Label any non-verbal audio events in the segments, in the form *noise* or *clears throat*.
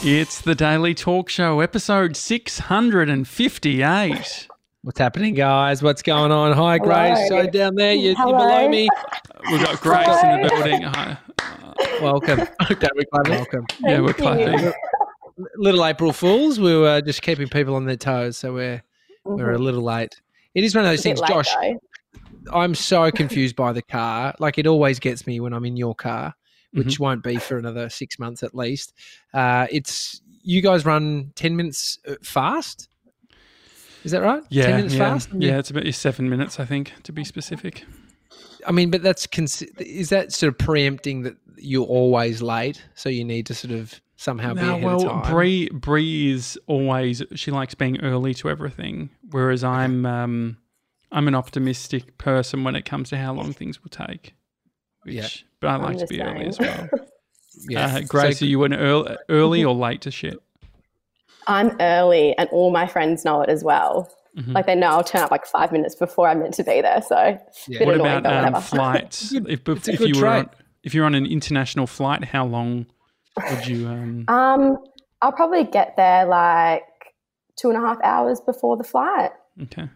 It's the Daily Talk Show, episode 658. What's happening, guys? What's going on? Hi, Grace. Hello. So down there, you, you're below me. We've got Grace in the building. Hi. Welcome. *laughs* Okay, we're clapping. Welcome. Yeah, we're Thank clapping. Little April Fools. We were just keeping people on their toes, so we're we're a little late. It is one of those Mm-hmm. A things, late, Josh. though. I'm so confused by the car. Like it always gets me when I'm in your car, which Mm-hmm. won't be for another six months at least. Uh, it's you guys run ten minutes uh, fast. Is that right? Yeah, ten minutes yeah, fast. yeah. It's about seven minutes, I think, to be specific. I mean, but that's is that sort of preempting that you're always late, so you need to sort of somehow be ahead well, of time. Bree Bree is always she likes being early to everything, whereas I'm um, I'm an optimistic person when it comes to how long things will take. Which, Yeah. But I I'm like to the be early as well. *laughs* yeah, Uh, Grace, So- are you an early, early or late to shit? I'm early, and all my friends know it as well. Mhm. Like they know I'll turn up like five minutes before I'm meant to be there. So Yeah. bit What about um, flights? *laughs* Good- if if you were on, if you're on an international flight, how long would you? Um, um, I'll probably get there like two and a half hours before the flight. okay,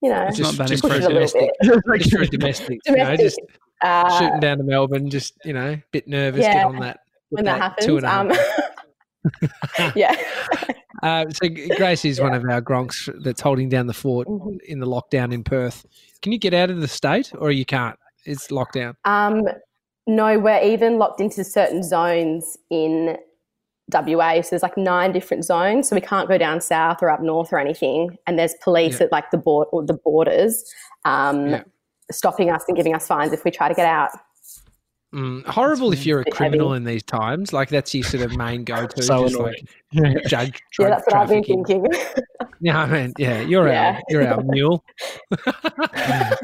You know, It's just, not that just for push a little domestic, bit. *laughs* just for domestic, you know, Domestic, just uh, shooting down to Melbourne, just you know, a bit nervous, get Yeah, on that. when get that happens. and a half Um, *laughs* yeah. *laughs* Uh, so Grace is one of our gronks that's holding down the fort Mhm. in the lockdown in Perth. Can you get out of the state, or you can't? It's lockdown. Um, no, we're even locked into certain zones in WA. So there's like nine different zones. So we can't go down south or up north or anything. And there's police Yeah. at like the board or the borders, um, Yeah. Stopping us and giving us fines if we try to get out. Mm, horrible if you're a criminal heavy. in these times. Like that's your sort of main go-to. *laughs* So just annoying. like *laughs* judge. *laughs* Yeah, that's what I've been thinking. Yeah, I mean, yeah, you're Yeah. our you're our mule.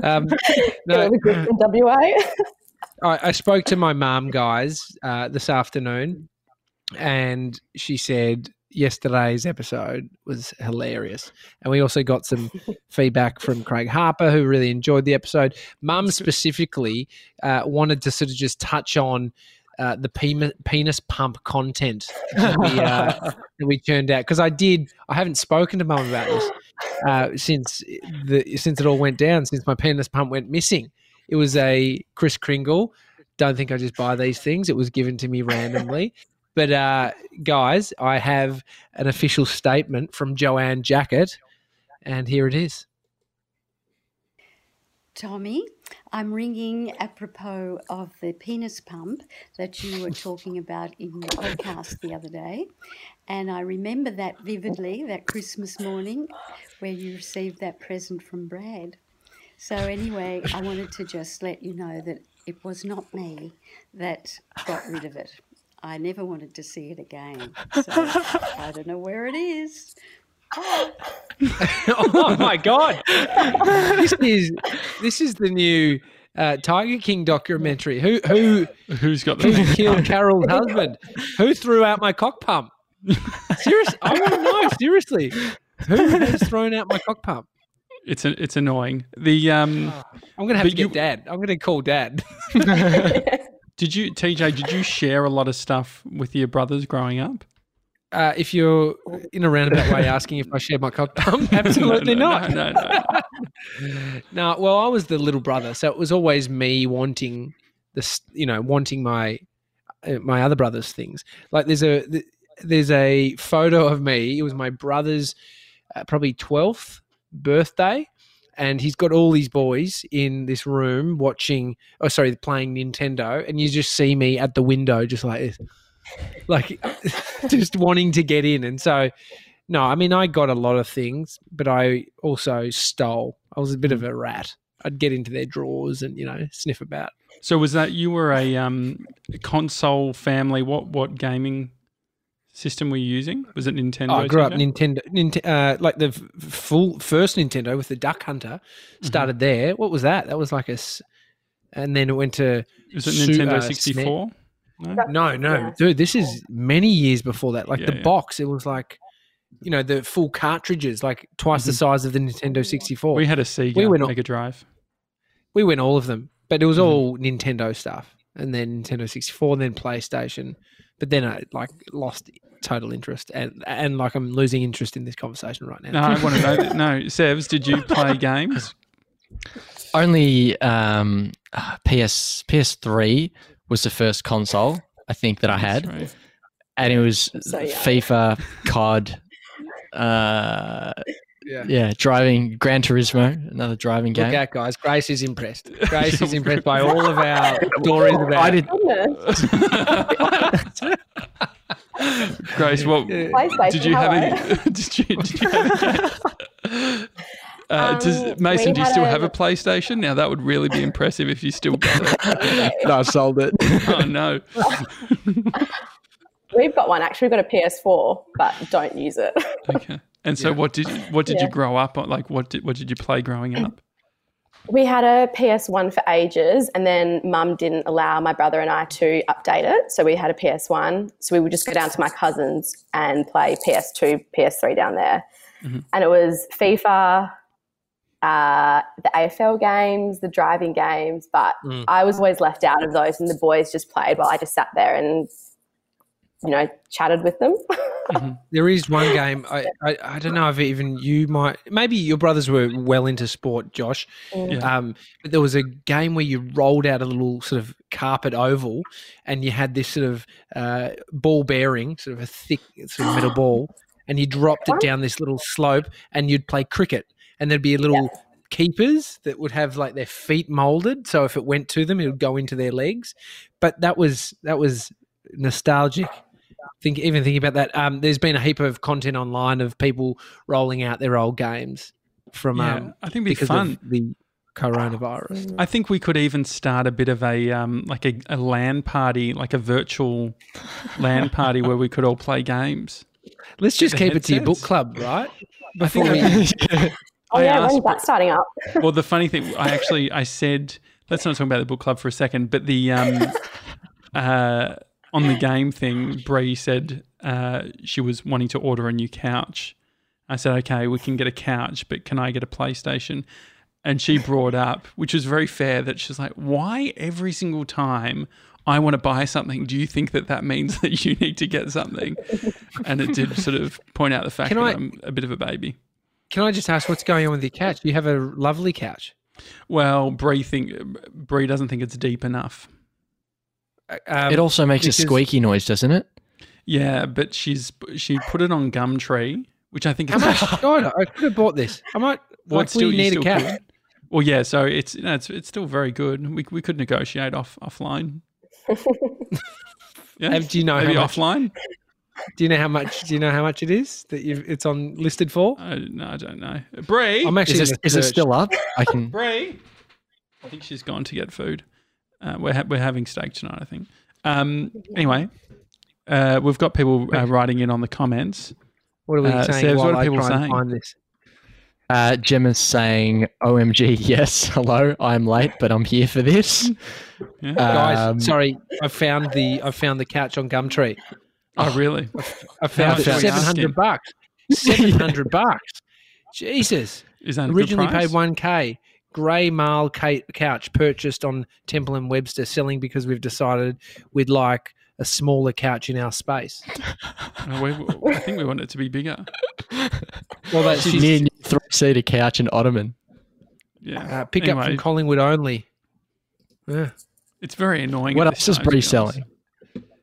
um, no, All the in WA. I, I spoke to my mum, guys, uh, this afternoon, and she said yesterday's episode was hilarious. And we also got some *laughs* feedback from Craig Harper, who really enjoyed the episode. Mum specifically uh, wanted to sort of just touch on. Uh, the penis, penis pump content that we, uh, *laughs* that we turned out because I did. I haven't spoken to mum about this uh, since the since it all went down. Since my penis pump went missing, it was a Kris Kringle. Don't think I just buy these things. It was given to me randomly. But uh, guys, I have an official statement from Joanne Jackett, and here it is. Tommy, I'm ringing apropos of the penis pump that you were talking about in the podcast the other day. And I remember that vividly, that Christmas morning where you received that present from Brad. So, anyway, I wanted to just let you know that it was not me that got rid of it. I never wanted to see it again. So, *laughs* I don't know where it is. *laughs* oh my god! this is this is the new uh, Tiger King documentary. Who who who's got who killed Carol's husband? Who threw out my cock pump? Seriously, I want to know. Seriously, who has thrown out my cock pump? It's a, it's annoying. The um, I'm gonna have to get you- dad. I'm gonna call dad. *laughs* did you TJ? Did you share a lot of stuff with your brothers growing up? Uh, if you're in a roundabout way asking if I shared my pump, *laughs* *laughs* absolutely No, no, not. No, no, no. *laughs* no, well, I was the little brother, so it was always me wanting this, you know, wanting my uh, my other brother's things. Like there's a there's a photo of me. It was my brother's uh, probably twelfth birthday, and he's got all these boys in this room watching. Oh, sorry, playing Nintendo, and you just see me at the window, just like this, like *laughs* just wanting to get in, and so. No, I mean I got a lot of things, but I also stole. I was a bit of a rat. I'd get into their drawers and you know sniff about. So was that you were a um, console family? What what gaming system were you using? Was it Nintendo? Oh, I grew up TJ? Nintendo, uh, like the f- full first Nintendo with the Duck Hunter started there. What was that? That was like a, s- and then it went to Was it Su- Nintendo uh, sixty four? No. no, no, dude. This is many years before that. Like Yeah, the yeah. box, it was like, you know, the full cartridges, like twice the Mhm. size of the Nintendo sixty four. We We, had a Sega We went on- Mega Drive. We went all of them, but it was Mhm. all Nintendo stuff, and then Nintendo sixty four, and then PlayStation. But then I like lost total interest, and and like I'm losing interest in this conversation right now. No, I want to know. *laughs* That, no, Sevs, did you play games? Only um, uh, PS PS3 was the first console I think that I had, Sorry. and it was So young. FIFA, COD, uh, Yeah. yeah, driving Gran Turismo, another driving game. Look game. out, guys! Grace is impressed. *laughs* Grace is impressed by all of our *laughs* stories about. I did. *laughs* Grace, what PlayStation, did you have? hello. A, did you? Did you have? A, uh, Um, does, Mason, do you still a- have a PlayStation? Now that would really be impressive if you still got it. No, I sold it. Oh no! We've got one actually. We've got a PS4, but don't use it. Okay. And so, what did you, what did Yeah. you grow up on? Like, what did what did you play growing up? we had a PS1 for ages, and then Mum didn't allow my brother and I to update it, so we had a PS1. So we would just go down to my cousins and play PS2, PS3 down there, Mhm. and it was FIFA. Uh, the AFL games, the driving games, but Mm. I was always left out of those, and the boys just played while I just sat there and, you know, chatted with them. *laughs* There is one game. I, I, I don't know if even you might. Maybe your brothers were well into sport, Josh. Yeah. Um, but there was a game where you rolled out a little sort of carpet oval, and you had this sort of uh, ball bearing, sort of a thick sort of metal *gasps* ball, and you dropped it down this little slope, and you'd play cricket, and there'd be a little keepers that would have like their feet molded, so if it went to them, it would go into their legs. But that was that was nostalgic. Think even thinking about that. Um, there's been a heap of content online of people rolling out their old games from Yeah, um, I think it'd be because fun. of the coronavirus. I think we could even start a bit of a um, like a, a LAN party, like a virtual LAN party where we could all play games. Let's just the keep it to your book club, right? I think Before we- *laughs* I, oh I yeah, asked- when's that starting up? *laughs* well, the funny thing, I actually I said let's not talk about the book club for a second, but the um, *laughs* uh, on the game thing, Bree said uh, she was wanting to order a new couch. I said, okay, we can get a couch, but can I get a PlayStation? And she *laughs* brought up, which was very fair, that she's like, why every single time I want to buy something, do you think that that means *laughs* that you need to get something? And it did sort of point out the fact Can that I- I'm a bit of a baby. Can I just ask what's going on with your couch? You have a lovely couch. Well, Bree think Bree doesn't think it's deep enough. Um, it also makes a squeaky noise, doesn't it? Yeah, but she's she put it on Gumtree, which I think how is much? *laughs* God, I could have bought this. I might. Well, like, still- we you need a still couch. could. Well, yeah, so it's you know, it's it's still very good. We we could negotiate off offline. *laughs* Yeah, do you know maybe how much? offline. Do you know how much? Do you know how much it is that you it's on listed for? I, no, I don't know. Bree, I'm actually. Is it, is it still up? I can. *laughs* Bree. I think she's gone to get food. Uh, we're ha- we're having steak tonight. I think. Um. Anyway, uh, we've got people uh, writing in on the comments. What are we Uh, saying Sevs, while what are I people try saying? find this? Uh, Gemma's saying, "OMG, *laughs* yes, hello. I'm late, but I'm here for this." *laughs* Yeah. Guys, Um, sorry, I found the I found the couch on Gumtree. oh, really? I found much it are we seven hundred bucks. *laughs* Seven hundred bucks. Jesus. Is that a good Originally price? paid one k. Grey marl ca- couch purchased on Temple and Webster, selling because we've decided we'd like a smaller couch in our space. *laughs* Oh, we, I think we want it to be bigger. Well, that's She's near three seater couch and ottoman. Yeah. uh, pick up from Collingwood only. Yeah. It's very annoying. What else this is time, to be Bree honest. selling?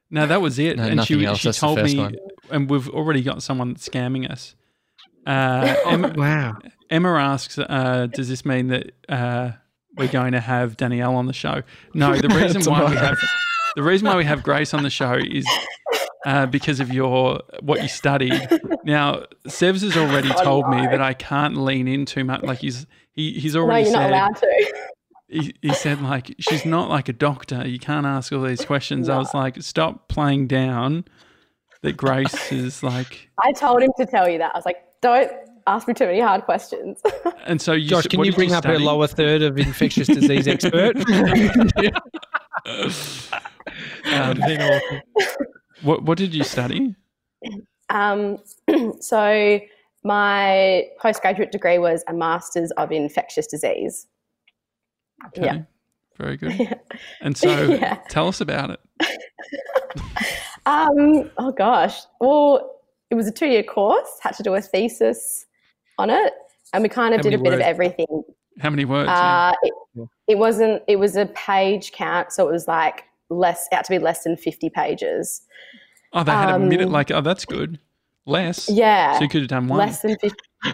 No, that was it. No, and she else. she That's told me, one. and we've already got someone scamming us. Uh, *laughs* Emma, Wow. Emma asks, uh, "Does this mean that uh, we're going to have Danielle on the show?" No, the *laughs* reason why we have the reason why we have Grace on the show is uh, because of your what you studied. Now, Sevs has already Oh, told me that I can't lean in too much. Like he's he, he's No, already you're not allowed to. he, he said like she's not like a doctor you can't ask all these questions i was like stop playing down that grace is like I told him to tell you that. I was like, don't ask me too many hard questions. *laughs* and so you Josh, s- can you did bring up her study? lower third of infectious disease expert? *laughs* *laughs* um, what, what did you study Um, *clears throat* so my postgraduate degree was a master's of infectious disease. okay Yeah. very good and so Yeah. tell us about it Um, oh gosh. Well, it was a two-year course. Had to do a thesis on it, and we kind of How did a many bit of everything. How many words? yeah? Uh, it, it wasn't. It was a page count, so it was like less. Out to be less than fifty pages. oh, they had a minute. um, Like, oh, that's good. Less. Yeah, So you could have done one. less than 50 *laughs*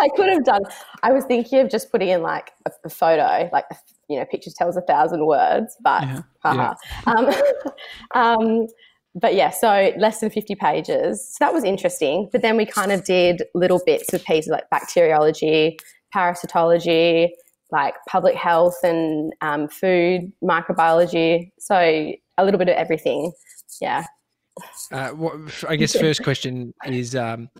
i could have done i was thinking of just putting in like a, a photo like you know pictures tells a thousand words but Yeah. haha. Um, *laughs* um, but yeah so less than 50 pages so that was interesting but then we kind of did little bits of pieces like bacteriology parasitology like public health and um, food microbiology so a little bit of everything yeah Uh, what, I guess *laughs* first question is: um,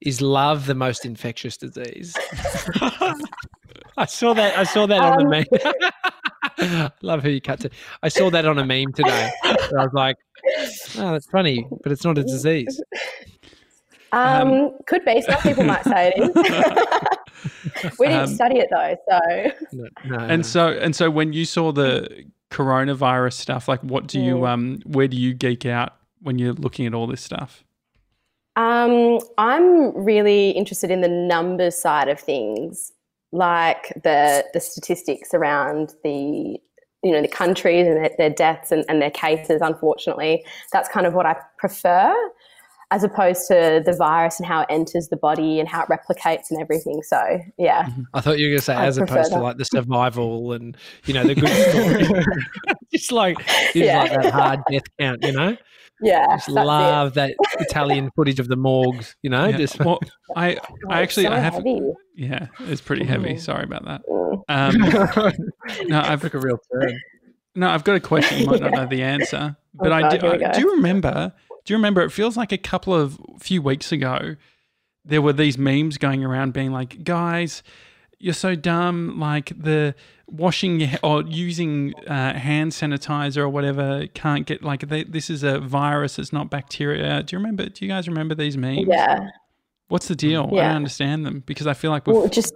Is love the most infectious disease? *laughs* I saw that. I saw that on Um, the meme. *laughs* Love who you cut to. I saw that on a meme today. I was like, "Oh, that's funny, but it's not a disease." Um, could be. Some people might say it is. *laughs* we didn't Um, study it though, so No, no, no. And so and so when you saw the coronavirus stuff, like what do you Mm. um where do you geek out when you're looking at all this stuff? um, I'm really interested in the numbers side of things, like the the statistics around the you know the countries and their, their deaths and, and their cases. Unfortunately, that's kind of what I prefer. As opposed to the virus and how it enters the body and how it replicates and everything. So, yeah. Mm-hmm. I thought you were going to say I as opposed to like the survival and you know the good story. *laughs* *laughs* just like Yeah. like that hard death count, you know. Yeah. Just that's it. love that Italian *laughs* footage of the morgues, you know. Yeah. Just well, I *laughs* Oh, I actually so I have heavy. yeah, it's pretty heavy. Mm. Sorry about that. Mm. Um, *laughs* no, I've took a real turn. no, I've got a question. You might not know the answer, but Oh I, God, do, I- do you remember? Do you remember? It feels like a couple of few weeks ago, there were these memes going around being like, guys. You're so dumb. Like the washing or using uh, hand sanitizer or whatever can't get like they, this is a virus. It's not bacteria. Do you remember? Do you guys remember these memes? Yeah. What's the deal? I don't understand them because I feel like we're Well, just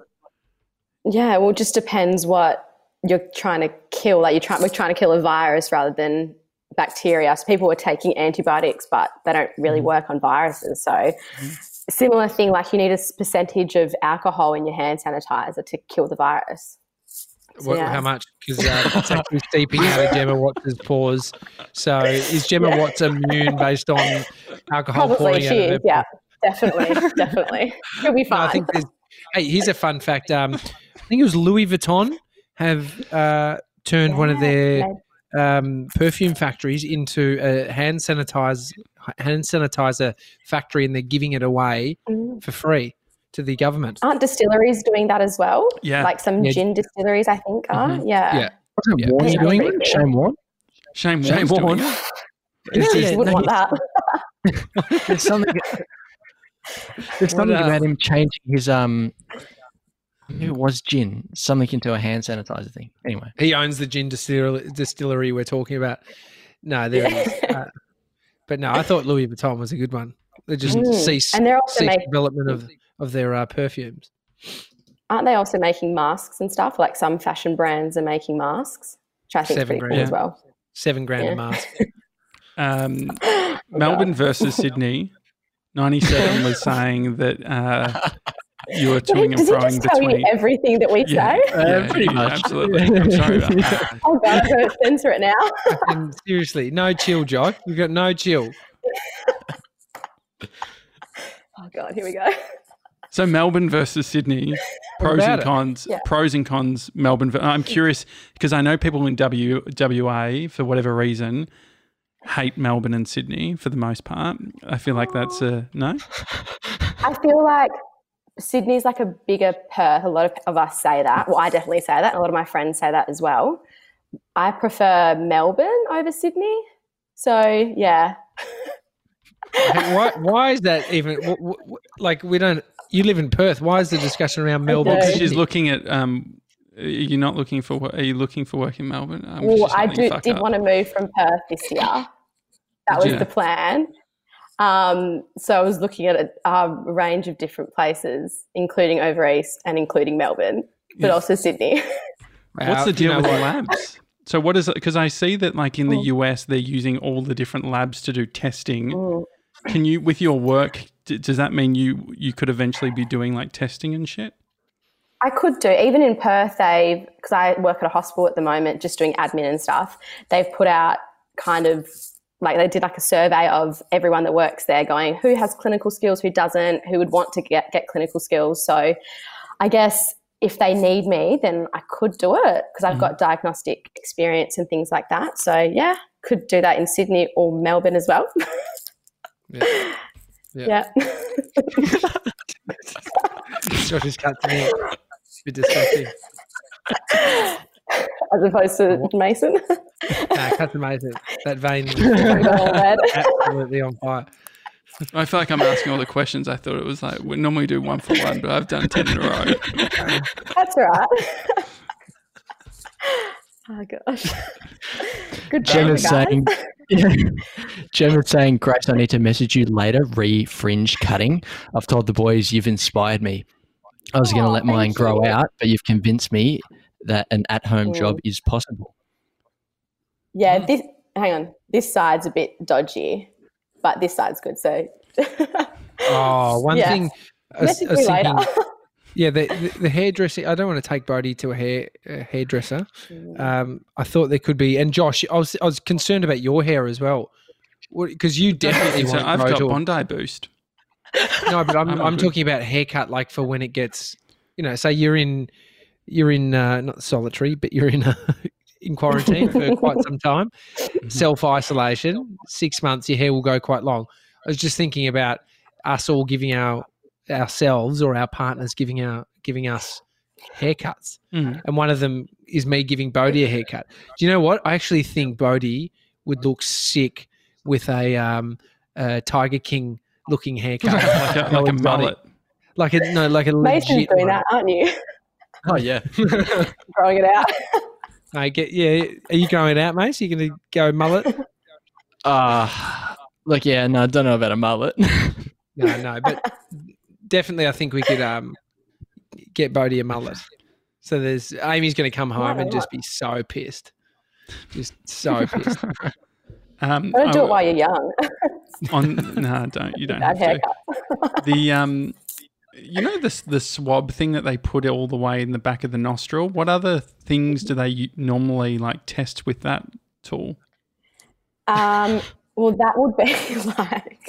yeah. Well, it just depends what you're trying to kill. Like you're trying, we're trying to kill a virus rather than bacteria. So people were taking antibiotics, but they don't really Mm-hmm. work on viruses. So similar thing, like you need a percentage of alcohol in your hand sanitizer to kill the virus. So, What, yeah. How much? Because uh, it's actually seeping out of Gemma Watts' pores. So is *laughs* Gemma Yeah. Watts immune based on alcohol Probably pouring she out of her is. Yeah, definitely, *laughs* definitely. She'll be No, fine. I think hey, here's a fun fact. Um, I think it was Louis Vuitton have uh, turned one of their um, perfume factories into a hand sanitize hand sanitizer factory, and they're giving it away Mm. for free to the government. Aren't distilleries doing that as well? Yeah. Like some Yeah. gin distilleries, I think are. Mhm. Yeah. Yeah. Wasn't Yeah. Warren doing Pretty it? cool. Shane Warren? Shane Shane Warne's doing Warne. it. *laughs* It's You just- wouldn't want that. *laughs* There's something. There's What, something uh, about him changing his um. Maybe it was gin, something into a hand sanitizer thing. Anyway, He owns the gin distillery, distillery we're talking about. No, there it *laughs* is. Uh, but no, I thought Louis Vuitton was a good one. They just Mm. cease, And they're also cease making, development of, of their uh, perfumes. aren't they also making masks and stuff? Like some fashion brands are making masks, which I think Seven is pretty grand. cool as well. Seven grand a mask. *laughs* Um, Oh, *laughs* Melbourne God. versus Sydney. 97 *laughs* was saying that uh, you were *laughs* Did he, toing and does he froing just tell you everything that we Yeah. say? Yeah, pretty yeah, much. Absolutely. I'm sorry about that. *laughs* Oh god, I'm going to censor it now. *laughs* and seriously, no chill, Joe. You've got no chill. Oh god, here we go. So Melbourne versus Sydney, pros and cons. Yeah. Pros and cons. Melbourne. I'm curious because I know people in W WA for whatever reason hate Melbourne and Sydney for the most part. I feel like that's a no. I feel like Sydney's like a bigger Perth. A lot of, of us say that. Well, I definitely say that. And a lot of my friends say that as well. I prefer Melbourne over Sydney. So yeah, why, why is that even? wh- wh- wh- like, we don't. You live in Perth. Why is the discussion around Melbourne? Because she's looking at. Um, you're not looking for. wo- Are you looking for work in Melbourne? Um, well, I do, did up. want to move from Perth this year. That Did was you? the plan. Um, so I was looking at a, a range of different places, including over east and including Melbourne, but Yeah. also Sydney. *laughs* Wow, What's the you deal know with the labs? So what is it? Because I see that like in the Mm. US, they're using all the different labs to do testing. Mm. Can you, with your work, d- does that mean you you could eventually be doing like testing and shit? I could do even in Perth. They've because I work at a hospital at the moment, just doing admin and stuff. They've put out kind of like they did like a survey of everyone that works there, going who has clinical skills, who doesn't, who would want to get get clinical skills. So, I guess if they need me, then I could do it because I've got diagnostic experience and things like that. So yeah, could do that in Sydney or Melbourne as well. Yeah. Yeah. yeah. Josh just cut to me. Bit disgusting. as opposed to Mason. Nah, cut to Mason. That vein is *laughs* absolutely on fire. I feel like I'm asking all the questions. I thought it was like we normally do one for one, but I've done ten in a row. That's right. *laughs* oh gosh. Good job, Gemma's guys. saying, *laughs* Gemma's saying, Grace, I need to message you later. Re fringe cutting. I've told the boys you've inspired me. I was going to let mine grow you. out, but you've convinced me that an at home Mm. job is possible. Yeah, this hang on. This side's a bit dodgy, but this side's good. So *laughs* Oh, one Yeah. thing. I was, message I was later. thinking, *laughs* yeah, the, the, the hairdressing. I don't want to take Bodie to a hair a hairdresser. Um, I thought there could be, and Josh, I was I was concerned about your hair as well, because you definitely so want I've to got go. Bondi Boost. No, but I'm *laughs* I'm I'm, talking about haircut, like for when it gets, you know, say you're in you're in uh, not solitary, but you're in uh, in quarantine for *laughs* quite some time, self isolation, six months, your hair will go quite long. I was just thinking about us all giving our ourselves or our partners giving our giving us haircuts, Mm. and one of them is me giving Bodie a haircut. Do you know what? I actually think Bodie would look sick with a um, a Tiger King looking haircut, *laughs* like a, like a Exotic. mullet. like a no, like a Mason's legit doing one. that, aren't you? Oh, yeah. *laughs* Growing it out. I get yeah. Are you growing it out, Mace? Are you going to go mullet? *laughs* Uh, look, yeah, no, I don't know about a mullet. *laughs* No, no, but definitely, I think we could um get Bodie a mullet. So there's Amy's going to come home and just be so pissed, just so *laughs* pissed. Um, Don't do I- it while you're young. on no, don't you don't Bad have to. haircut. The um, you know the the swab thing that they put all the way in the back of the nostril. What other things do they normally like test with that tool? Um, well, that would be *laughs* like,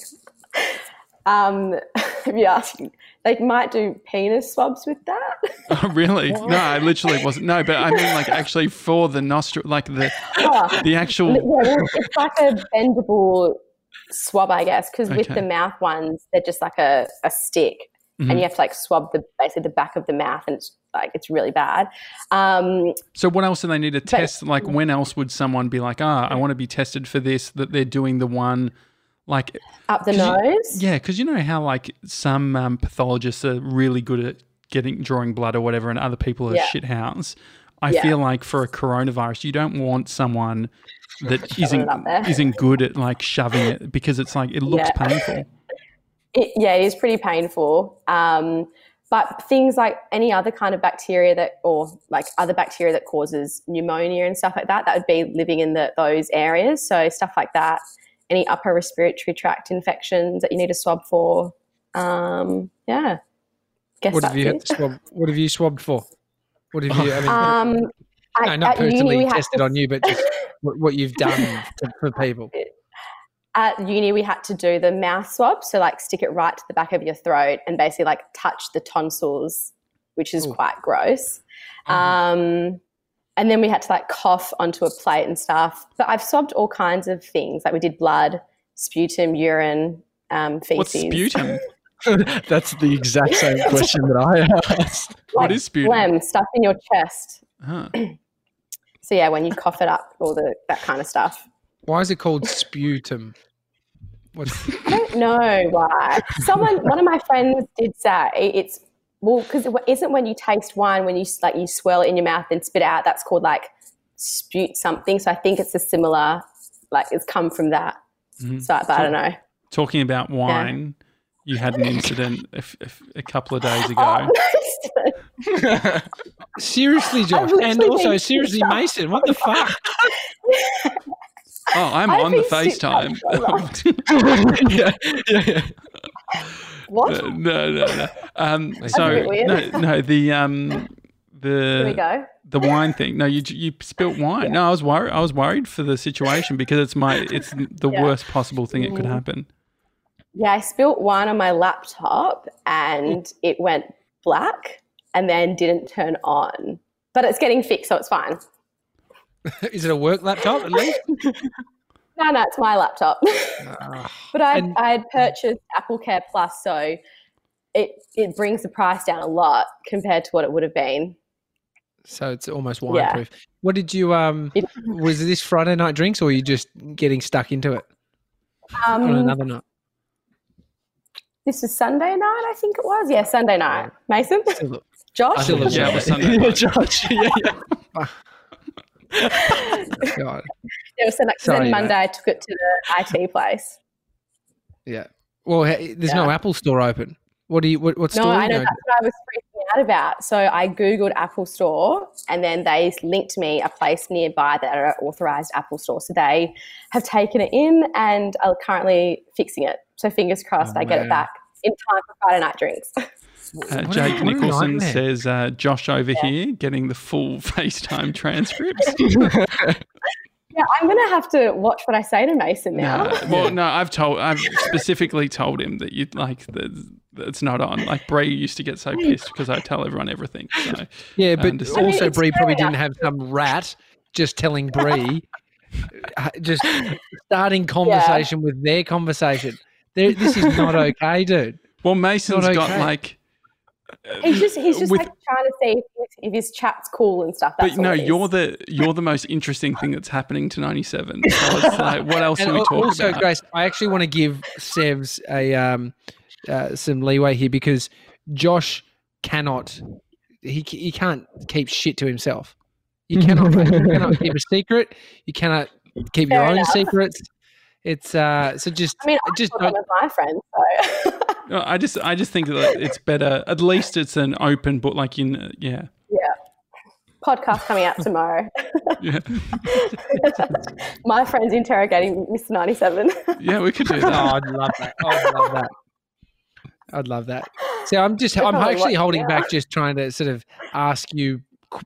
um, *laughs* if you ask, they might do penis swabs with that. Oh, really? *laughs* No, I literally wasn't. No, but I mean like actually for the nostril, like the Oh, the yeah, actual. well, it's like a bendable swab, I guess, because with the mouth ones, they're just like a, a stick, Mhm. and you have to like swab the basically the back of the mouth, and it's like it's really bad. Um, So what else do they need to test? Like when else would someone be like, ah, I want to be tested for this? That they're doing the one, like up the 'Cause you- nose. Yeah, because you know how like some um, pathologists are really good at getting drawing blood or whatever, and other people are Yeah. shit hounds. I Yeah. feel like for a coronavirus, you don't want someone *laughs* that isn't it up there. isn't good at like shoving it because it's like it looks Yeah. painful. *laughs* It, yeah, it is pretty painful. Um, but things like any other kind of bacteria that, or like other bacteria that causes pneumonia and stuff like that, that would be living in the, those areas. So stuff like that, any upper respiratory tract infections that you need to swab for. Um, yeah. Guess What have you had to swab? What have you swabbed for? What have you? I mean, Um, no, at, not personally tested to- on you, but just *laughs* what, what you've done to, for people. At uni we had to do the mouth swab so like stick it right to the back of your throat and basically like touch the tonsils which is Ooh. quite gross Mhm. um, and then we had to like cough onto a plate and stuff but i've swabbed all kinds of things like we did blood sputum urine um, feces What's sputum? *laughs* *laughs* That's the exact same question that I *laughs* asked. what is sputum? phlegm stuff in your chest Huh. *clears throat* so yeah when you cough it up all the that kind of stuff Why is it called *laughs* sputum? What's I don't know why. Someone, one of my friends did say it's well because it isn't when you taste wine when you like you swirl it in your mouth and spit it out. That's called like spute something. So I think it's a similar like it's come from that. Mhm. So, but I don't know. Talking about wine, you had an incident if a couple of days ago. *laughs* Oh, Seriously, Josh, and also seriously. Mason. What the fuck? *laughs* Oh, I'm I've on the FaceTime. *laughs* yeah, yeah, yeah. What? Uh, no, no, no. Um, so no, no, the um, the the wine thing. No, you you spilt wine. No, I was worried. I was worried for the situation because it's my it's *laughs* the Yeah. worst possible thing it could Mm. happen. Yeah, I spilt wine on my laptop and it went black and then didn't turn on. But it's getting fixed, so it's fine. *laughs* Is it a work laptop at least? *laughs* No, no, it's my laptop. Ah. *laughs* but I And- I had purchased AppleCare Plus, so it it brings the price down a lot compared to what it would have been. so it's almost Yeah. What did you um? It- Was this Friday night drinks, or were you just getting stuck into it on Um, another night? this was Sunday night, I think it was. Yeah, Sunday night. Mason, Still- Josh. still a- Yeah, it was Sunday night. Josh, yeah, yeah. *laughs* God, It was. 'cause Sorry, then mate. Monday, I took it to the IT place. yeah. Well, there's no Apple store open. What do you? What, what No, store? I you know that's what I was freaking out about. So I googled Apple Store, and then they linked me a place nearby that are authorized Apple Store. So they have taken it in and are currently fixing it. So fingers crossed, Oh, I get it back in time for Friday night drinks. *laughs* Uh, Jake Nicholson says, uh, "Josh over here getting the full *laughs* FaceTime *laughs* transcripts." *laughs* yeah, I'm gonna have to watch what I say to Mason now. No, well, no, I've told, I've specifically told him that you like that it's not on. Like Bray used to get so pissed because I tell everyone everything. So Yeah, I but understand. I mean, also it's Bree fair probably didn't have some rat just telling Bree, uh, just starting conversation with their conversation. There, this is not okay, dude. well, Mason's Not got like. He's just he's just with- like trying to see if, if his chat's cool and stuff. That's But no, all it is. you're the you're the most interesting thing that's happening to '97. So it's *laughs* like, what else And are we talking also, about? Grace, I actually want to give Sevs a um, uh, some leeway here because Josh cannot he he can't keep shit to himself. You cannot. *laughs* you cannot keep a secret. You cannot keep your Fair own secrets. It's uh. So just I mean, I just thought don't, that was my friend. So No, I just I just think that it's better. At least it's an open book. Like in yeah, yeah, podcast coming out tomorrow. yeah, *laughs* my friend's interrogating Mr. Ninety Seven. yeah. We could do Oh, that. I'd love that. I'd love that. I'd love that. So I'm just, I'm actually holding it back, just trying to sort of ask you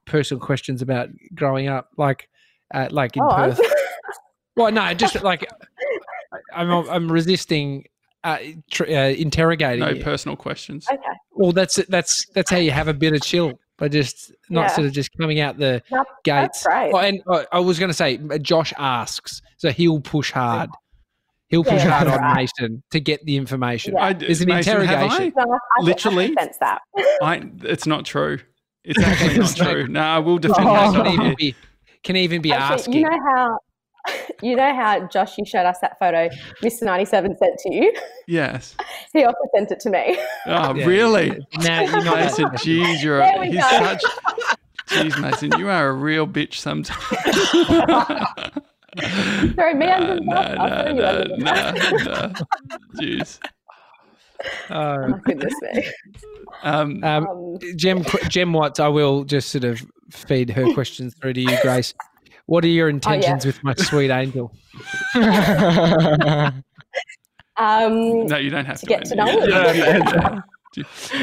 personal questions about growing up, like, uh, like in Oh, I'm- Perth. *laughs* Well, no, just like I'm, I'm resisting uh, tr- uh, interrogating. No you. personal questions. okay. well, that's that's that's how you have a bit of chill by just not Yeah. sort of just coming out the No, gates. That's great. Oh, and uh, I was going to say, uh, Josh asks, so he'll push hard. He'll push yeah, hard on right. Mason to get the information. Yeah. I, There's an Mason, have interrogation. No, I, I Literally? I that. I, I, it's not true. It's *laughs* actually not like- true. No, I will defend Can myself even be, can even be Actually, asking. you know how. *laughs* You know how Josh, you showed us that photo Mr. 97 sent to you? Yes. *laughs* He also sent it to me. Oh, Yeah, really? now you're not Mason, jeez, you're There a, we he's go. such. Jeez, Mason, you are a real bitch sometimes. *laughs* Throw me nah, under the bus. nah, I'll throw you nah, under the bus. nah, nah. Jeez. Oh, Uh, goodness me. Um, um, Um, Gem, Gem Watts, I will just sort of feed her questions through to you, Grace. What are Oh, your intentions with my sweet angel? *laughs* *laughs* um, no, you don't have to. to get to know Yeah, him. yeah, yeah. *laughs*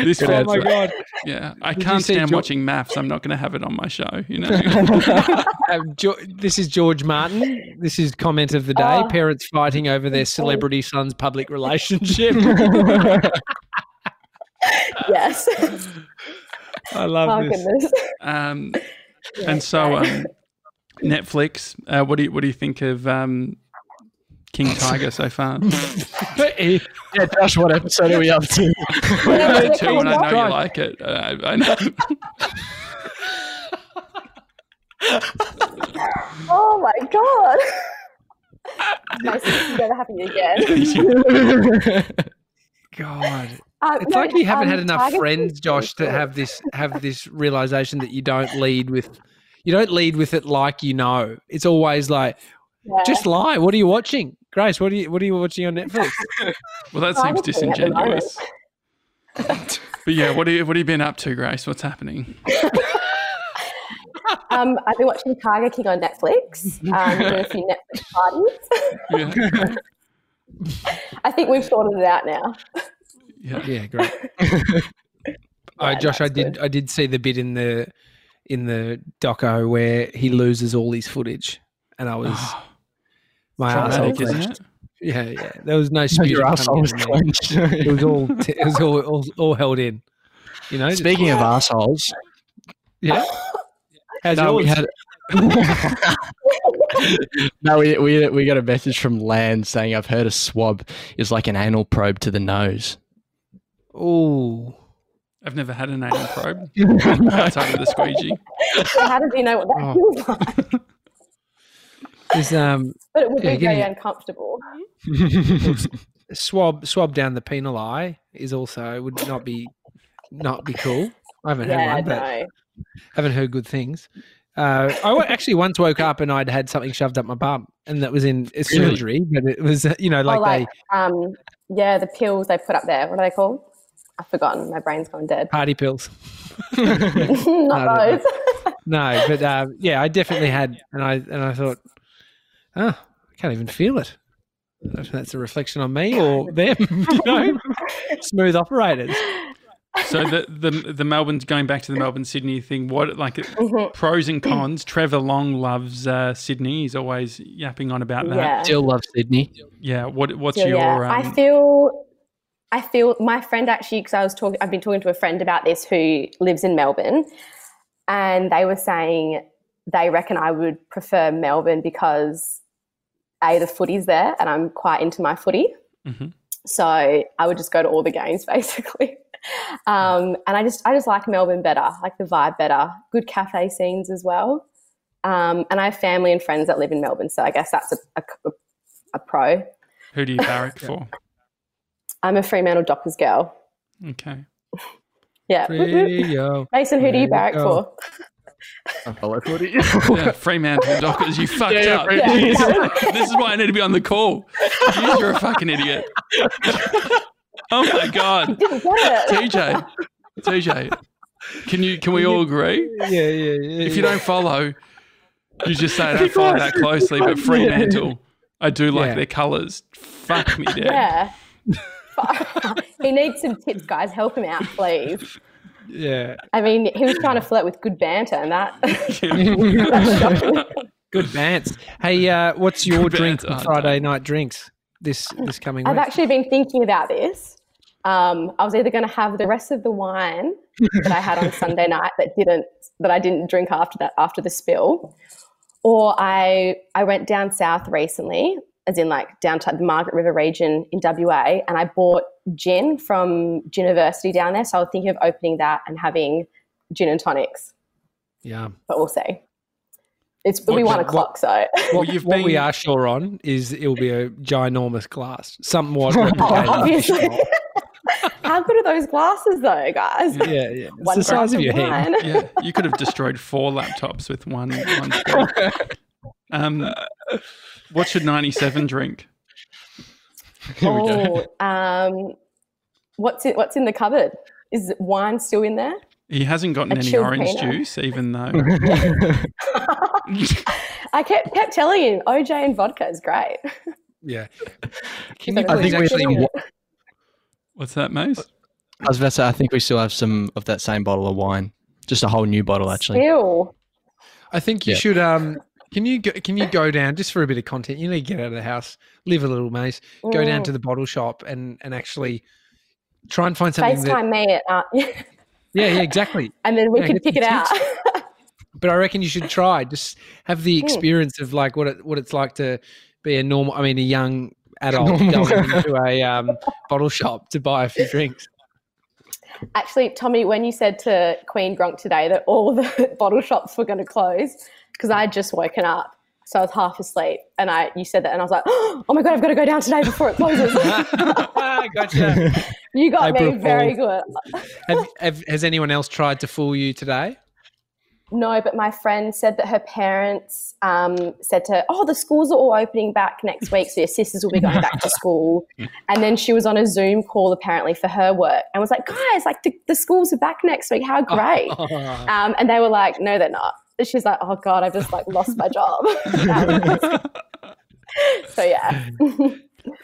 This oh my god! yeah, I Did can't stand Jo- watching maths. I'm not going to have it on my show. You know. Um, jo- this is George Martin. This is comment of the day: Oh. parents fighting over their celebrity son's public relationship. yes. I love oh, this. goodness. Um, Yeah, and so, right. um, Netflix. Uh, what do you what do you think of um, King *laughs* Tiger so far? *laughs* yeah, Josh, what episode are we up to? *laughs* I know too, and I know you like it. Uh, I know. oh my god. Mason, this is never happening again. God, Um, it's no, like you haven't um, had enough Tiger's friends, Josh, to have this have this realization that you don't lead with. You don't lead with it like you know. It's always like, Yeah. just lie. What are you watching, Grace? What are you What are you watching on *laughs* Netflix? well, that seems Tiger's thing at the moment. disingenuous. *laughs* *laughs* But yeah, what, have, what have you been up to, Grace? What's happening? Um, I've been watching Tiger King on Netflix. Um, doing a few Netflix parties. Yeah. I think we've sorted it out now. yeah. Yeah, great. Yeah, Josh, I did good. I did see the bit in the in the doco where he loses all his footage, and I oh, was my asshole clenched. Yeah, yeah. There was no sputum *laughs* Your asshole was out of me. clenched. It was all t- it was all, all all held in. You know. just- Speaking of assholes, yeah. How's no, we had. *laughs* no, we, we we got a message from Land saying I've heard a swab is like an anal probe to the nose. Ooh. I've never had an anal probe outside of the squeegee. So how does he know what that Oh. feels like? Is um But it would Yeah, be give very me- uncomfortable. *laughs* swab swab down the penal eye is also would not be not be cool. I haven't Yeah, had one, but no. haven't heard good things. Uh, I actually once woke up and I'd had something shoved up my bum, and that was in a Really? surgery, but it was you know like, oh, like um, yeah, the pills they put up there. What are they called? I've forgotten. My brain's gone dead. party pills. *laughs* *laughs* Not I those. No, but uh, yeah, I definitely had, and I and I thought, oh, I can't even feel it. I don't know if that's a reflection on me or *laughs* them. you know, smooth operators. So the, the the Melbourne's going back to the Melbourne Sydney thing. What like Mhm. pros and cons? Trevor Long loves uh, Sydney. He's always yapping on about that. yeah. Still love Sydney. Yeah. What what's So, your? yeah, I Um, feel, I feel my friend actually because I was talking, I've been talking to a friend about this who lives in Melbourne, and they were saying they reckon I would prefer Melbourne because a the footy's there, and I'm quite into my footy, Mhm. so I would just go to all the games *laughs* basically. Um, and I just I just like Melbourne better, like the vibe better. Good cafe scenes as well. Um, and I have family and friends that live in Melbourne, so I guess that's a, a, a pro. who do you barrack *laughs* for? I'm a Fremantle Dockers girl. Okay. Yeah. Rio. *laughs* Mason, who do you barrack go. for? I follow *laughs* footy. Yeah, Fremantle Dockers, you *laughs* fucked Yeah, up. Yeah. this is why I need to be on the call. You're a fucking idiot. oh my god, Didn't get it. TJ, TJ, can you can we all agree? Yeah, yeah, yeah. If you don't follow, you just say I don't follow that closely. But Fremantle, I do like Yeah. their colours. Fuck me, dead. Yeah. *laughs* he needs some tips, guys. Help him out, please. yeah, I mean, he was trying to flirt with good banter, and that. *laughs* *laughs* good bants. Hey, uh, what's your Good drink bants, Friday night drinks this this coming week. I've week? actually been thinking about this. Um, I was either going to have the rest of the wine that I had on Sunday night that didn't that I didn't drink after that after the spill, or I I went down south recently, as in like down to the Margaret River region in WA, and I bought gin from Giniversity down there. So I was thinking of opening that and having gin and tonics, yeah. but we'll see. It's What- we one what- o'clock, so Well, you've what we are sure on is it'll be a ginormous glass, somewhat. *laughs* Obviously. How good are those glasses, though, guys? yeah, yeah. It's One the size of your head. yeah, you could have destroyed four laptops with one one screen. *laughs* Um, what should ninety seven drink? *laughs* Here we go. Oh, um, what's in, what's in the cupboard? Is wine still in there? He hasn't gotten A any orange peanut. juice, even though. *laughs* I kept kept telling you, OJ and vodka is great. Yeah. *laughs* Can you I think we- actually? What's that, Mace? I was about to say, I think we still have some of that same bottle of wine. Just a whole new bottle, actually. Ew. I think you Yeah. should. Um, can you go, can you go down just for a bit of content? You need to get out of the house, live a little, mace. Go down Mm. to the bottle shop and and actually try and find something that. FaceTime me at, uh, *laughs* Yeah, yeah, exactly. and then we Yeah, could pick it out. But I reckon you should try. Just have the *laughs* Mm. experience of like what it what it's like to be a normal. I mean, a young *laughs* adult Normal. going into a um, bottle shop to buy a few drinks. Actually, Tommy, when you said to Queen Gronk today that all the bottle shops were going to close, because I had just woken up, so I was half asleep, and I you said that, and I was like, *gasps* oh my god, I've got to go down today before it closes. *laughs* gotcha. *laughs* you got April me very Fool. good. Have, have, has anyone else tried to fool you today? No, but my friend said that her parents um, said to her, Oh, the schools are all opening back next week, so your sisters will be going back to school. *laughs* And then she was on a Zoom call apparently for her work and was like, Guys, like the, the schools are back next week. How great. Um, and they were like, No, they're not. And she's like, Oh God, I've just like lost my job. *laughs* so yeah.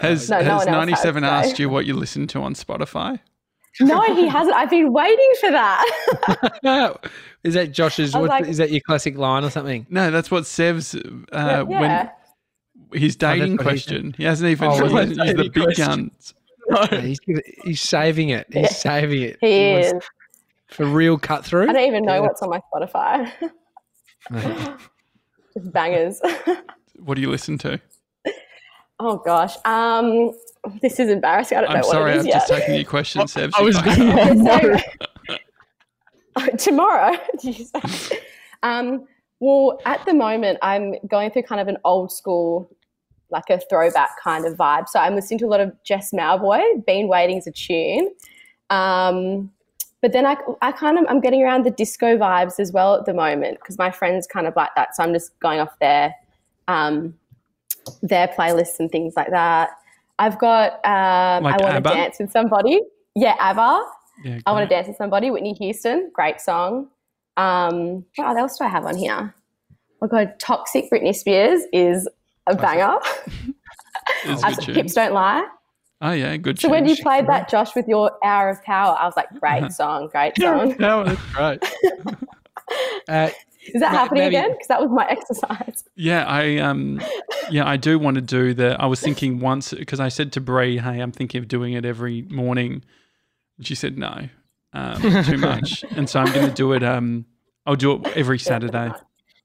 Has, No, no has one else 97 has, so. asked you what you listen to on Spotify? no, he hasn't. I've been waiting for that. *laughs* is that Josh's? What, like- is that your classic line or something? No, that's what Sev's uh, yeah. when his dating what question. He hasn't even Oh, he his used the dating big question. guns. Yeah, *laughs* he's, he's saving it. He's Yeah. saving it. He wants- is. for real cut through. I don't even know Yeah. what's on my Spotify. Just bangers. What do you listen to? oh gosh. Um, this is embarrassing. I don't I'm know sorry, what it I'm is just taking your question, Sev. I was Okay, so- *laughs* tomorrow. *laughs* did you say? um, well, at the moment, I'm going through kind of an old school, like a throwback kind of vibe. So I'm listening to a lot of Jess Mauboy. Been waiting is a tune. Um, but then I, I kind of I'm getting around the disco vibes as well at the moment because my friends kind of like that. So I'm just going off their um, their playlists and things like that. I've got um, Like I want to dance with somebody. Yeah, ABBA. yeah, I want to dance with somebody. Whitney Houston, great song. Um, what else do I have on here? Oh god, Toxic Britney Spears is a banger. *laughs* I've- good. Hips don't lie. Oh yeah, good. So when you played that, Josh, with your Hour of Power, I was like, *laughs* great song, great song. that was right. Uh, Is that Ma- happening maybe- again? Because that was my exercise. Yeah, I um, yeah, I do want to do the. I was thinking once because I said to Brie, "Hey, I'm thinking of doing it every morning." And she said no, um, too much, *laughs* and so I'm going to do it. Um, I'll do it every Saturday.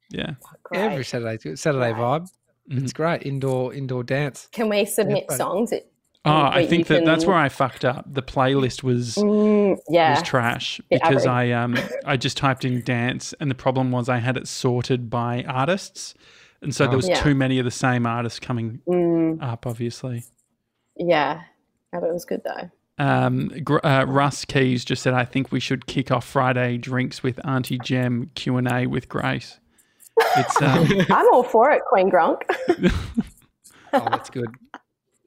Yeah, Great. every Saturday, Saturday vibe. Mhm. It's great. Indoor, indoor dance. Can we submit Yeah, songs? That, Oh, I think you that that's where I fucked up. The playlist was Mm, yeah. was trash because average. I um I just typed in dance, and the problem was I had it sorted by artists, and so Oh. there was Yeah. too many of the same artists coming Mm, up. Obviously. yeah. No, but it was good though. Um, uh, Russ Keys just said, "I think we should kick off Friday drinks with Auntie Gem Q and A with Grace." It's um, *laughs* I'm all for it, Queen Gronk. *laughs* Oh, that's good.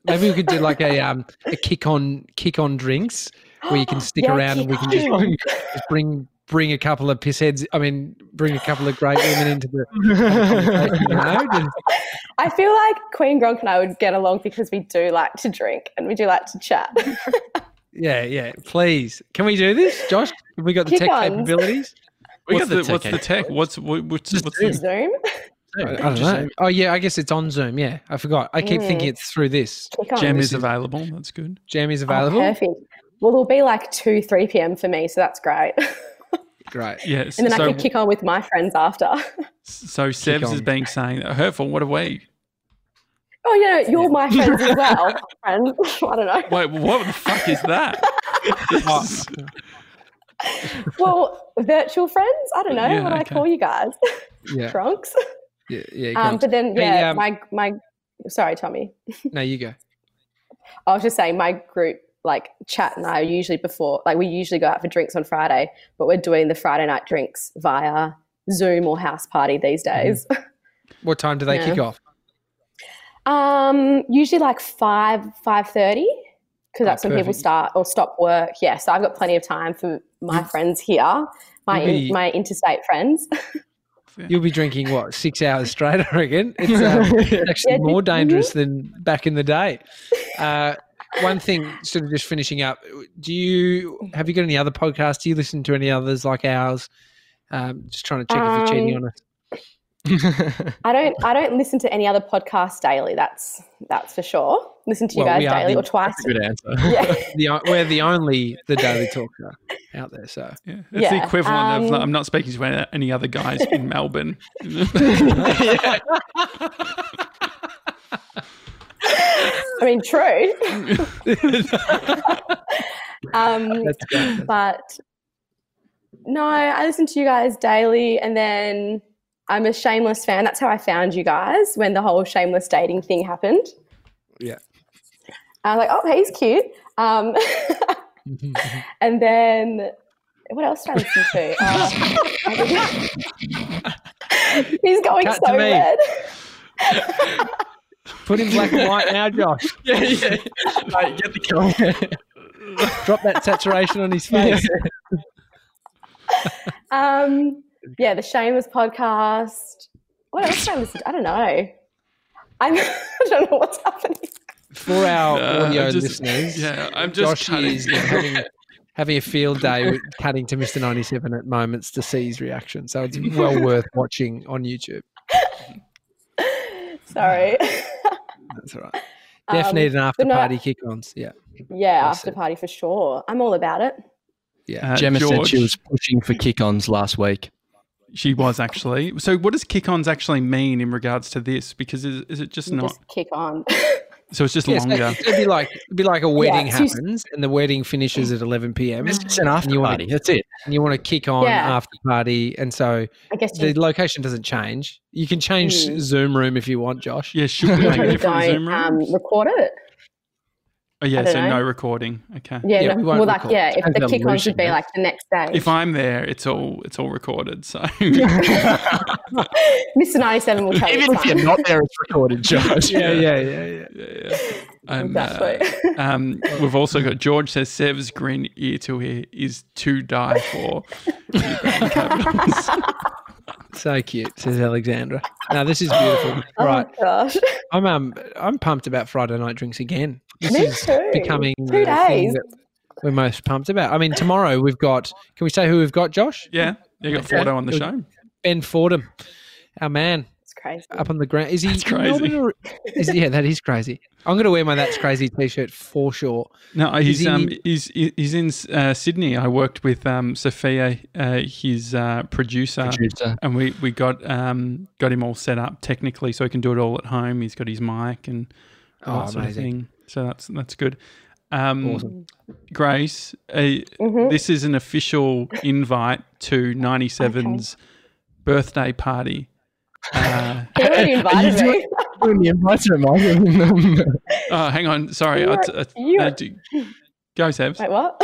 Maybe we could do like a um a kick on kick on drinks where you can stick *gasps* Yeah, around and we can just, on. just bring bring a couple of piss heads. I mean, bring a couple of great women into the *laughs* conversation, you know? I feel like Queen Gronk and I would get along because we do like to drink and we do like to chat. *laughs* yeah, yeah. Please, can we do this, Josh? Have we got the tech Kick-ons. capabilities? We what's got the the, what's tech the tech? What's what, what's what's Zoom. the, Zoom, I, I don't know. Oh yeah, I guess it's on Zoom. Yeah, I forgot. I keep Mm. thinking it's through this. kick on. Gem this is is- available. That's good. Jam is Oh, available. perfect. Well, it'll be like 2, 3 p.m. for me, so that's great. *laughs* Great. Yes. and then I so can kick on with my friends after. so Sevs is on. being saying hurtful. What are we? oh, you know, you're my friends as well. *laughs* Friend. *laughs* I don't know. Wait, what the fuck is that? Oh, This is- Well, virtual friends? I don't know. Yeah, what do I call you guys? yeah, Drunks? Yeah, yeah. Um, but then, Hey, yeah, um, my, my, sorry, Tommy. *laughs* no, you go. I was just saying my group like chat and I usually before like we usually go out for drinks on Friday, but we're doing the Friday night drinks via Zoom or house party these days. *laughs* What time do they Yeah. kick off? Um, usually like five five thirty because that's when people start or stop work. Yeah, so I've got plenty of time for my *laughs* friends here, my in, my interstate friends. You'll be drinking what six hours straight, I reckon. It's *laughs* um, actually more dangerous than back in the day. Uh, one thing, sort of just finishing up. Do you have you got any other podcasts? Do you listen to any others like ours? Um, just trying to check if you're cheating on us. *laughs* I don't I don't listen to any other podcast daily. That's that's for sure. Listen to you Well, guys daily the- or twice. That's a good answer. *laughs* Yeah. *laughs* the, we're the only the Daily Talker out there. So Yeah, it's the Yeah, equivalent of um, like, I'm not speaking to any- any other guys in Melbourne. I mean, true. um, but no, I listen to you guys daily, and then I'm a Shameless fan. That's how I found you guys when the whole Shameless dating thing happened. Yeah. I was like, oh, he's cute. Um, *laughs* and then, What else did I listen to? Uh, *laughs* *laughs* he's going Cut so to me. red. Put him black and white now, Josh. yeah, yeah. Mate, get the camera. Drop that saturation on his face. Um, yeah, the Shameless podcast. What else did I listen to? I don't know. I'm, I *laughs* don't know what's happening. For our Uh, audio just- listeners, Yeah, I'm just Josh is having, *laughs* having a field day with cutting to Mr. 97 at moments to see his reaction. So it's well *laughs* worth watching on YouTube. Sorry. That's all right. Definitely Um, need an after no, party kick ons. Yeah. yeah, I after see. party for sure. I'm all about it. Yeah. Uh, Gemma said she was pushing for kick-ons last week. She was actually. So, what does kick-ons actually mean in regards to this? Because is, is it just You not? Just kick on. *laughs* So it's just Yeah, so longer. it'd be like it'd be like a wedding it's just- happens and the wedding finishes at 11 p.m. It's just an after you wanna- party. That's it. and you want to kick on Yeah. after party, and so I guess the you location doesn't change. You can change Mm. Zoom room if you want, Josh. Yeah, should we *laughs* make a different Zoom don't um, room? record it. Oh yeah, so know. no recording. Okay. Yeah, Yeah, no, we won't well, like record. yeah, if Depends the kick on should be like the next day. If I'm there, it's all it's all recorded. So *laughs* Mr. 97 will tell you. Even it's if you're not there, it's recorded, Josh. *laughs* Yeah, yeah, yeah, yeah. yeah, yeah. *laughs* Um, Exactly. uh, um, we've also got George says Sev's grin ear to ear is to die for. So cute, says Alexandra. Now this is beautiful. Oh right, my gosh. I'm um I'm pumped about Friday night drinks again. This Me is too. becoming Two the thing days. that we're most pumped about. I mean, tomorrow we've got. Can we say who we've got, Josh? yeah, you got Fordo on the show. Ben Fordham, our man It's crazy. up on the ground. Is he That's crazy. or- is yeah, that is crazy. I'm going to wear my "That's Crazy" t-shirt for sure. No, he's he- um he's he's in uh, Sydney. I worked with um Sophia, uh, his uh, producer, Producer. and we we got um got him all set up technically so he can do it all at home. He's got his mic and all Oh, that sort of thing. So that's that's good. Um, Awesome. Grace, uh, Mhm. this is an official invite to 97's birthday party. Uh, *laughs* He already invited you me. Doing the invites or am I doing them? *laughs* oh, hang on. Sorry. You I, are- t- I- you I do- go, Sevs. Wait, what?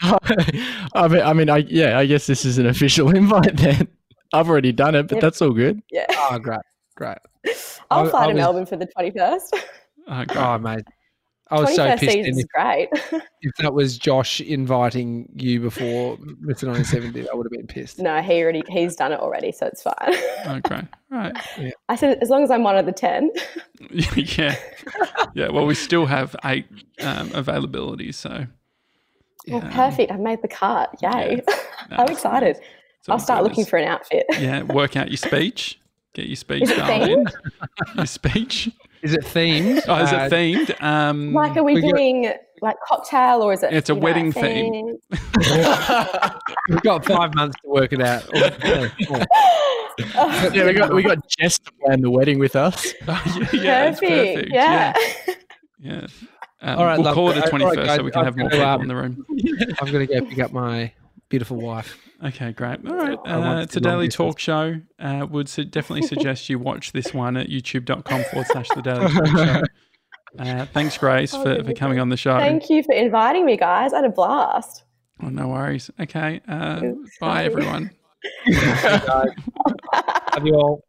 *laughs* I mean, I mean, I yeah, I guess this is an official invite then. I've already done it, but Yep. that's all good. Yeah. Oh, great, great. I'll I- fly I to was- Melbourne for the 21st. Oh, great. Oh, mate. I was so pissed season in is if, great. *laughs* if that was Josh inviting you before Mr. 97 did. I would have been pissed. no, he already he's done it already, so it's fine. *laughs* okay, great. Right. I said as long as I'm one of the ten. *laughs* yeah. Yeah. Well, we still have eight um, availabilities. So, Well, perfect. I've made the cut. Yay! I'm excited. I'll start looking for an outfit. Yeah. Work out your speech. Get your speech Is it. Your speech. Is it themed? Oh, is Uh, it themed? Um, Like, are we, we got- doing like cocktail or is it? It's a you know, wedding theme. *laughs* We've got five months to work it out. *laughs* Oh, *laughs* Yeah, we got we got Jess to plan the wedding with us. Oh, yeah, yeah, perfect. perfect. Yeah. Yeah. yeah. Um, All right, we'll love, call it the all right, 21st guys, so we can I'm have more gonna, people um, in the room. I'm going to go pick up my beautiful wife. Okay, great. All right. Uh, it's a daily distance. talk show. Uh, would su- definitely suggest you watch this one at youtube.com forward slash the daily talk show. *laughs* Uh, thanks, Grace, Oh, for, for coming on the show. Thank you for inviting me, guys. I had a blast. Oh, no worries. Okay. Uh, bye, everyone. *laughs* Love you all.